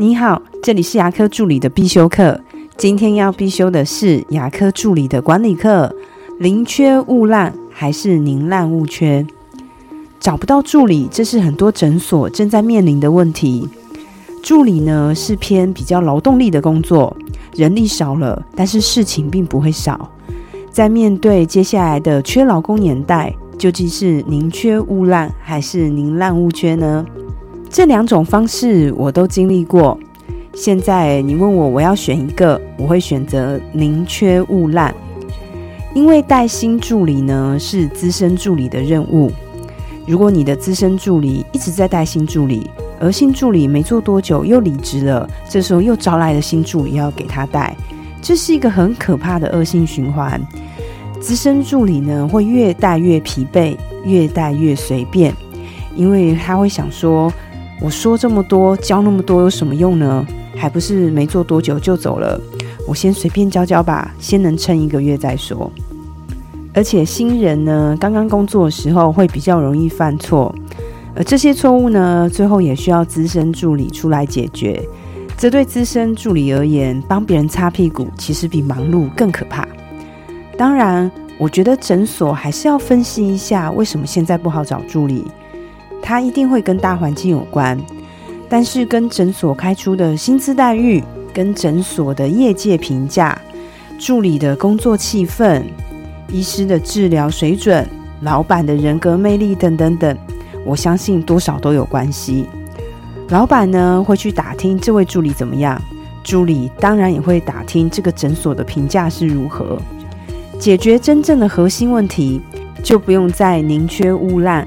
你好，这里是牙科助理的必修课。今天要必修的是牙科助理的管理课。宁缺毋滥还是宁滥勿缺？找不到助理，这是很多诊所正在面临的问题。助理呢是偏比较劳动力的工作，人力少了，但是事情并不会少。在面对接下来的缺劳工年代，究竟是宁缺毋滥还是宁滥勿缺呢？这两种方式我都经历过。现在你问我，我要选一个，我会选择宁缺毋滥，因为带新助理呢是资深助理的任务。如果你的资深助理一直在带新助理，而新助理没做多久又离职了，这时候又招来了新助理要给他带，这是一个很可怕的恶性循环。资深助理呢会越带越疲惫，越带越随便，因为他会想说。我说这么多，教那么多有什么用呢？还不是没做多久就走了。我先随便教教吧，先能撑一个月再说。而且新人呢，刚刚工作的时候会比较容易犯错，而这些错误呢，最后也需要资深助理出来解决。这对资深助理而言，帮别人擦屁股，其实比忙碌更可怕。当然，我觉得诊所还是要分析一下，为什么现在不好找助理。它一定会跟大环境有关，但是跟诊所开出的薪资待遇、跟诊所的业界评价、助理的工作气氛、医师的治疗水准、老板的人格魅力等等等，我相信多少都有关系。老板呢会去打听这位助理怎么样，助理当然也会打听这个诊所的评价是如何，解决真正的核心问题。就不用再宁缺毋滥